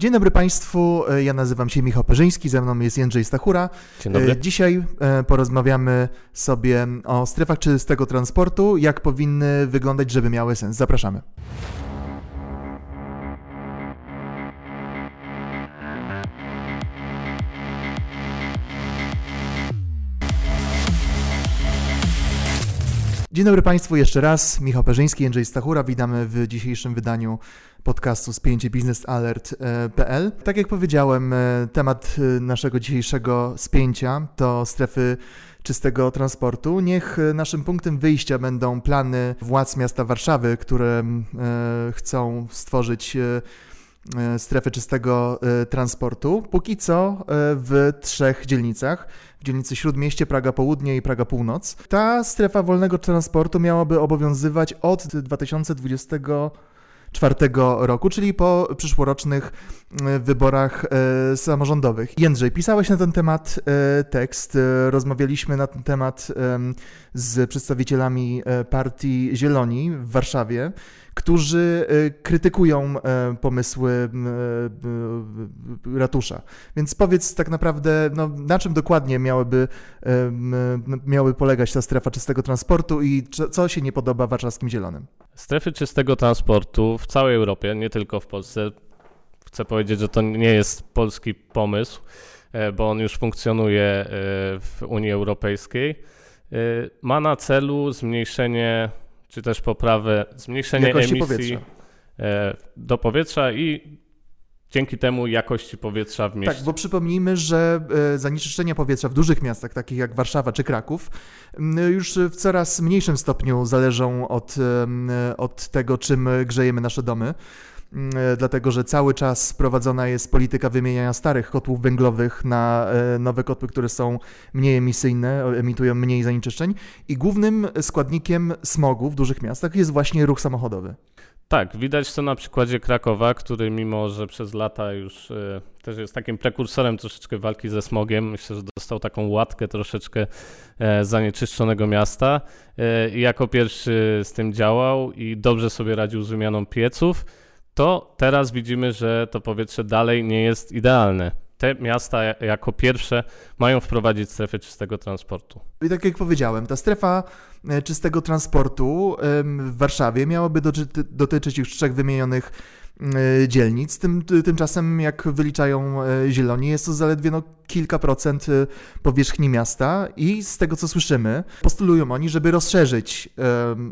Dzień dobry Państwu, ja nazywam się Michał Perzyński, ze mną jest Jędrzej Stachura. Dzień dobry. Dzisiaj e, porozmawiamy sobie o strefach czystego transportu, jak powinny wyglądać, żeby miały sens. Zapraszamy. Dzień dobry Państwu jeszcze raz. Michał Perzyński, Jędrzej Stachura. Witamy w dzisiejszym wydaniu podcastu spięcie biznesalert.pl. Tak jak powiedziałem, e, temat e, naszego dzisiejszego spięcia to strefy czystego transportu. Niech e, naszym punktem wyjścia będą plany władz miasta Warszawy, które chcą stworzyć strefy czystego transportu. Póki co w trzech dzielnicach w dzielnicy Śródmieście, Praga Południe i Praga Północ. Ta strefa wolnego transportu miałaby obowiązywać od 2020 2024 roku, czyli po przyszłorocznych e, wyborach e, samorządowych. Jędrzej, pisałeś na ten temat e, tekst, rozmawialiśmy na ten temat z przedstawicielami partii Zieloni w Warszawie którzy krytykują pomysły ratusza. Więc powiedz tak naprawdę, no, na czym dokładnie miałyby, miały polegać ta strefa czystego transportu i co się nie podoba warszawskim zielonym? Strefy czystego transportu w całej Europie, nie tylko w Polsce. Chcę powiedzieć, że to nie jest polski pomysł, e, bo on już funkcjonuje e, w Unii Europejskiej. E, ma na celu zmniejszenie, czy też poprawę, zmniejszenie Jakości emisji powietrza. do powietrza i dzięki temu jakości powietrza w mieście. Tak, bo przypomnijmy, że e, zanieczyszczenia powietrza w dużych miastach, takich jak Warszawa czy Kraków, już w coraz mniejszym stopniu zależą od, od tego, czym grzejemy nasze domy e, dlatego że cały czas prowadzona jest polityka wymieniania starych kotłów węglowych na e, nowe kotły, które są mniej emisyjne, emitują mniej zanieczyszczeń i głównym składnikiem smogu w dużych miastach jest właśnie ruch samochodowy. Tak, widać to na przykładzie Krakowa, który mimo, że przez lata już y, też jest takim prekursorem troszeczkę walki ze smogiem, myślę, że dostał taką łatkę troszeczkę e, zanieczyszczonego miasta e, i jako pierwszy z tym działał i dobrze sobie radził z wymianą pieców, to teraz widzimy, że to powietrze dalej nie jest idealne te miasta jako pierwsze mają wprowadzić strefy czystego transportu. I tak jak powiedziałem, ta strefa e, czystego transportu w Warszawie miałaby dotyczyć już trzech wymienionych dzielnic. Tym, tymczasem, jak wyliczają e, zieloni, jest to zaledwie no, kilka procent powierzchni miasta i z tego, co słyszymy, postulują oni, żeby rozszerzyć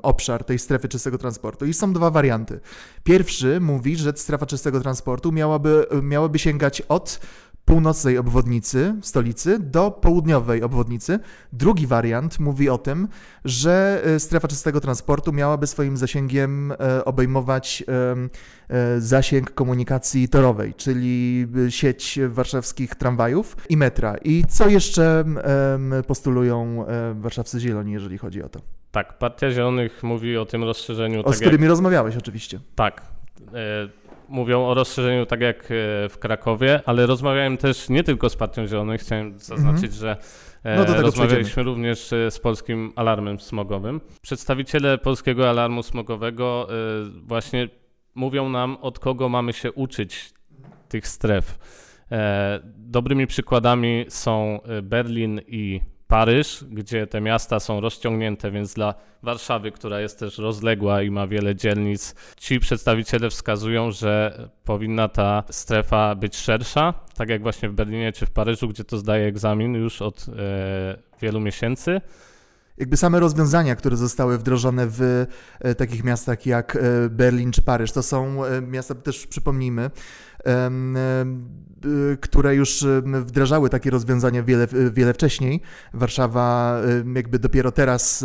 obszar tej strefy czystego transportu. I są dwa warianty. Pierwszy mówi, że strefa czystego transportu miałaby, miałaby sięgać od północnej obwodnicy stolicy do południowej obwodnicy. Drugi wariant mówi o tym, że e, strefa czystego transportu miałaby swoim zasięgiem e, obejmować e, zasięg komunikacji torowej, czyli sieć warszawskich tramwajów i metra. I co jeszcze postulują warszawscy zieloni, jeżeli chodzi o to? Tak, Partia Zielonych mówi o tym rozszerzeniu. O, tak z którymi jak... rozmawiałeś oczywiście. Tak mówią o rozszerzeniu tak jak e, w Krakowie, ale rozmawiałem też nie tylko z Partią Zielonych, chciałem zaznaczyć, mhm. że e, no rozmawialiśmy przejdziemy. również e, z Polskim Alarmem Smogowym. Przedstawiciele Polskiego Alarmu Smogowego właśnie mówią nam, od kogo mamy się uczyć tych stref. Dobrymi przykładami są Berlin i Paryż, gdzie te miasta są rozciągnięte, więc dla Warszawy, która jest też rozległa i ma wiele dzielnic, ci przedstawiciele wskazują, że powinna ta strefa być szersza, tak jak właśnie w Berlinie czy w Paryżu, gdzie to zdaje egzamin już od e, wielu miesięcy jakby same rozwiązania, które zostały wdrożone w e, takich miastach jak e, Berlin czy Paryż, to są e, miasta, też przypomnijmy, które już wdrażały takie rozwiązania wiele, wiele wcześniej. Warszawa jakby dopiero teraz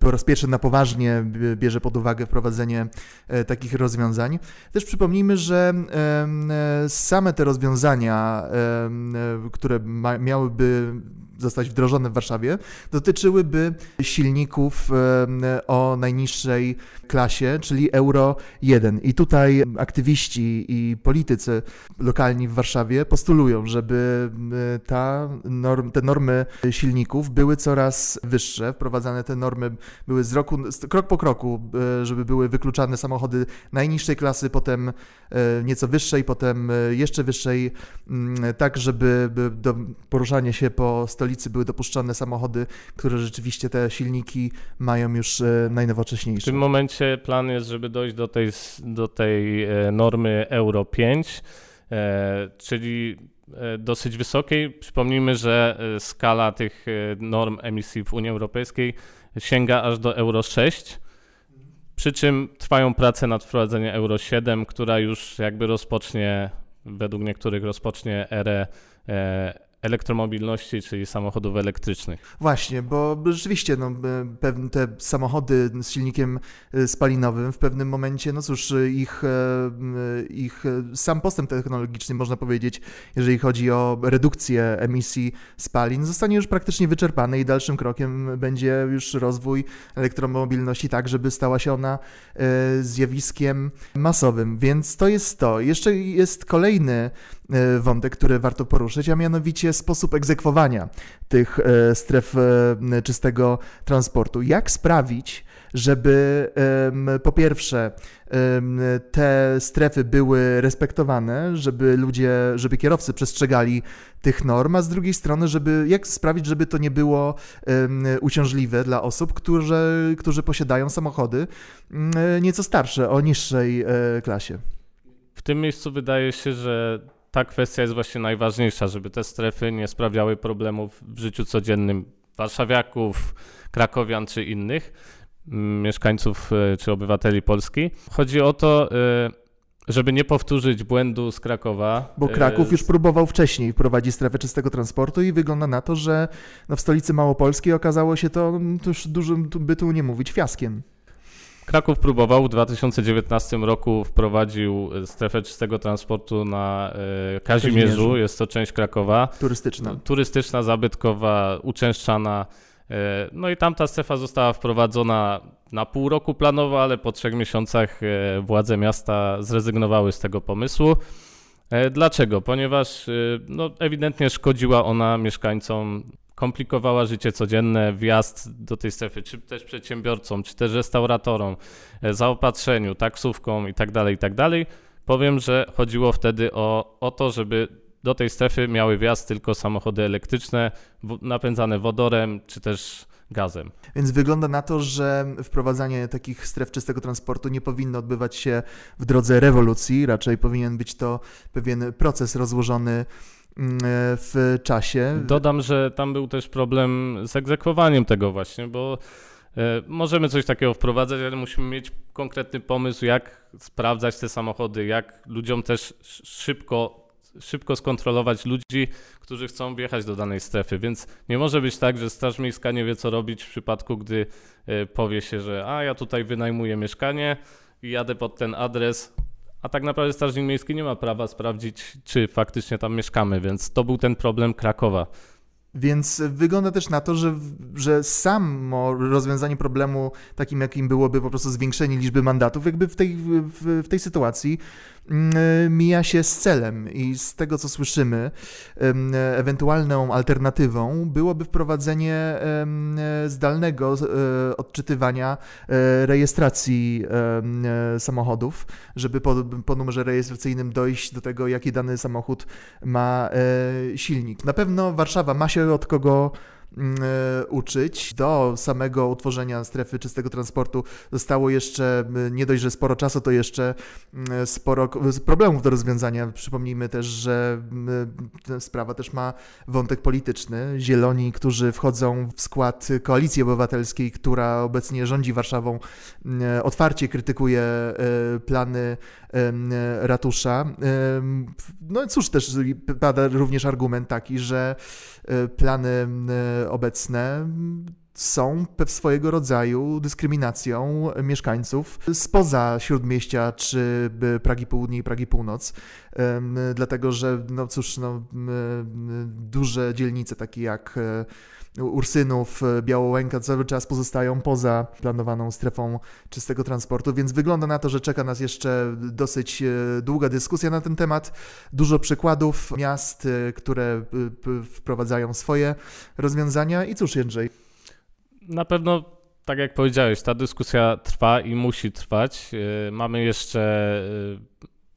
po raz pierwszy na poważnie bierze pod uwagę wprowadzenie takich rozwiązań. Też przypomnijmy, że same te rozwiązania, które miałyby zostać wdrożone w Warszawie, dotyczyłyby silników o najniższej klasie, czyli Euro 1. I tutaj aktywiści i politycy lokalni w Warszawie postulują, żeby ta norm, te normy silników były coraz wyższe. Wprowadzane te normy były z roku, krok po kroku, e, żeby były wykluczane samochody najniższej klasy, potem e, nieco wyższej, potem e, jeszcze wyższej, mm, tak żeby do poruszania się po stolicy były dopuszczane samochody, które rzeczywiście te silniki mają już najnowocześniejsze. W tym momencie plan jest, żeby dojść do tej, do tej normy Euro 5, czyli dosyć wysokiej. Przypomnijmy, że skala tych norm emisji w Unii Europejskiej sięga aż do Euro 6. Przy czym trwają prace nad wprowadzeniem Euro 7, która już jakby rozpocznie, według niektórych rozpocznie erę e, elektromobilności, czyli samochodów elektrycznych. Właśnie, bo rzeczywiście no, te samochody z silnikiem e, spalinowym w pewnym momencie, no cóż, ich, e, ich sam postęp technologiczny, można powiedzieć, jeżeli chodzi o redukcję emisji spalin, zostanie już praktycznie wyczerpany i dalszym krokiem będzie już rozwój elektromobilności tak, żeby stała się ona e, zjawiskiem masowym. Więc to jest to. Jeszcze jest kolejny E, wątek, który warto poruszyć, a mianowicie sposób egzekwowania tych e, stref e, czystego transportu. Jak sprawić, żeby po pierwsze te strefy były respektowane, żeby ludzie, żeby kierowcy przestrzegali tych norm, a z drugiej strony, żeby jak sprawić, żeby to nie było uciążliwe dla osób, którzy, którzy posiadają samochody nieco starsze, o niższej klasie. W tym miejscu wydaje się, że ta kwestia jest właśnie najważniejsza, żeby te strefy nie sprawiały problemów w życiu codziennym warszawiaków, krakowian czy innych mm, mieszkańców e, czy obywateli Polski. Chodzi o to, e, żeby nie powtórzyć błędu z Krakowa. Bo Kraków e, już próbował wcześniej wprowadzić strefę czystego transportu i wygląda na to, że no w stolicy Małopolskiej okazało się to, mm, to już dużym, by tu nie mówić, fiaskiem. Kraków próbował w 2019 roku wprowadził strefę czystego transportu na e, Kazimierzu. Kazimierzu. Jest to część Krakowa. Turystyczna. Turystyczna, zabytkowa, uczęszczana. E, no i tamta strefa została wprowadzona na pół roku planowo, ale po trzech miesiącach e, władze miasta zrezygnowały z tego pomysłu. Dlaczego? Ponieważ no, ewidentnie szkodziła ona mieszkańcom komplikowała życie codzienne, wjazd do tej strefy, czy też przedsiębiorcom, czy też restauratorom, e, zaopatrzeniu, taksówkom itd., tak. Tak Powiem, że chodziło wtedy o, o to, żeby do tej strefy miały wjazd tylko samochody elektryczne, napędzane wodorem, czy też gazem. Więc wygląda na to, że wprowadzanie takich stref czystego transportu nie powinno odbywać się w drodze rewolucji, raczej powinien być to pewien proces rozłożony Mm, w czasie. Dodam, że tam był też problem z egzekwowaniem tego właśnie, bo e, możemy coś takiego wprowadzać, ale musimy mieć konkretny pomysł, jak sprawdzać te samochody, jak ludziom też szybko, szybko skontrolować ludzi, którzy chcą wjechać do danej strefy. Więc nie może być tak, że Straż Miejska nie wie, co robić w przypadku, gdy e, powie się, że a ja tutaj wynajmuję mieszkanie i jadę pod ten adres, a tak naprawdę Strażnik Miejski nie ma prawa sprawdzić, czy faktycznie tam mieszkamy, więc to był ten problem Krakowa. Więc wygląda też na to, że, że samo rozwiązanie problemu takim, jakim byłoby po prostu zwiększenie liczby mandatów, jakby w tej, w, w tej sytuacji mija się z celem i z tego, co słyszymy, ewentualną alternatywą byłoby wprowadzenie e, zdalnego e, odczytywania rejestracji samochodów, żeby po, po numerze rejestracyjnym dojść do tego, jaki dany samochód ma silnik. Na pewno Warszawa ma się od kogo Mm, uczyć. Do samego utworzenia strefy czystego transportu zostało jeszcze nie dość, że sporo czasu, to jeszcze sporo problemów do rozwiązania. Przypomnijmy też, że sprawa też ma wątek polityczny. Zieloni, którzy wchodzą w skład koalicji obywatelskiej, która obecnie rządzi Warszawą, otwarcie krytykuje e, plany ratusza. No cóż, też pada również argument taki, że e, plany obecne są swojego rodzaju dyskryminacją mieszkańców spoza śródmieścia czy Pragi Południe i Pragi Północ, dlatego że, no cóż, no, duże dzielnice takie jak Ursynów, e, Białołęka cały czas pozostają poza planowaną strefą czystego transportu, więc wygląda na to, że czeka nas jeszcze dosyć e, długa dyskusja na ten temat. Dużo przykładów miast, e, które wprowadzają swoje rozwiązania i cóż, Jędrzej? Na pewno tak jak powiedziałeś, ta dyskusja trwa i musi trwać. Mamy jeszcze,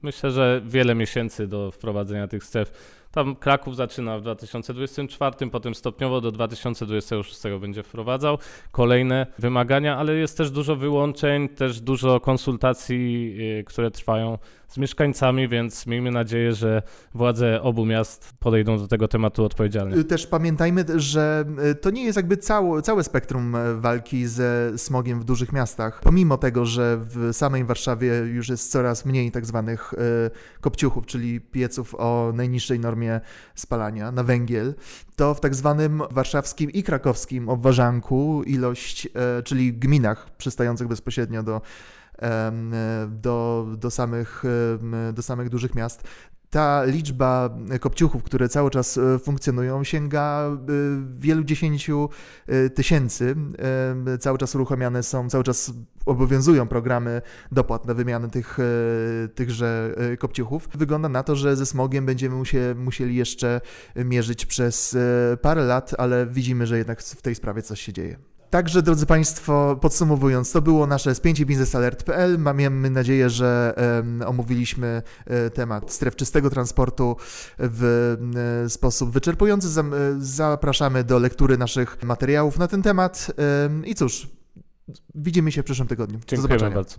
myślę, że wiele miesięcy do wprowadzenia tych stref tam Kraków zaczyna w 2024, potem stopniowo do 2026 będzie wprowadzał kolejne wymagania, ale jest też dużo wyłączeń, też dużo konsultacji, y, które trwają z mieszkańcami, więc miejmy nadzieję, że władze obu miast podejdą do tego tematu odpowiedzialnie. Też pamiętajmy, że y, to nie jest jakby całe, całe spektrum y, walki ze smogiem w dużych miastach. Pomimo tego, że w samej Warszawie już jest coraz mniej tak zwanych kopciuchów, czyli pieców o najniższej normie spalania na węgiel, to w tak zwanym warszawskim i krakowskim obwarzanku ilość, e, czyli gminach przystających bezpośrednio do do, do, samych, do samych dużych miast ta liczba kopciuchów, które cały czas e, funkcjonują, sięga e, wielu dziesięciu e, tysięcy. Cały czas uruchamiane są, cały czas obowiązują programy dopłat na wymianę tych, tychże kopciuchów. Wygląda na to, że ze smogiem będziemy musieli jeszcze mierzyć przez parę lat, ale widzimy, że jednak w tej sprawie coś się dzieje. Także, drodzy Państwo, podsumowując, to było nasze spięcie biznesalert.pl. Mamy nadzieję, że um, omówiliśmy um, temat stref czystego transportu w um, sposób wyczerpujący. Zapraszamy do lektury naszych materiałów na ten temat. I cóż, widzimy się w przyszłym tygodniu. Dziękujemy bardzo.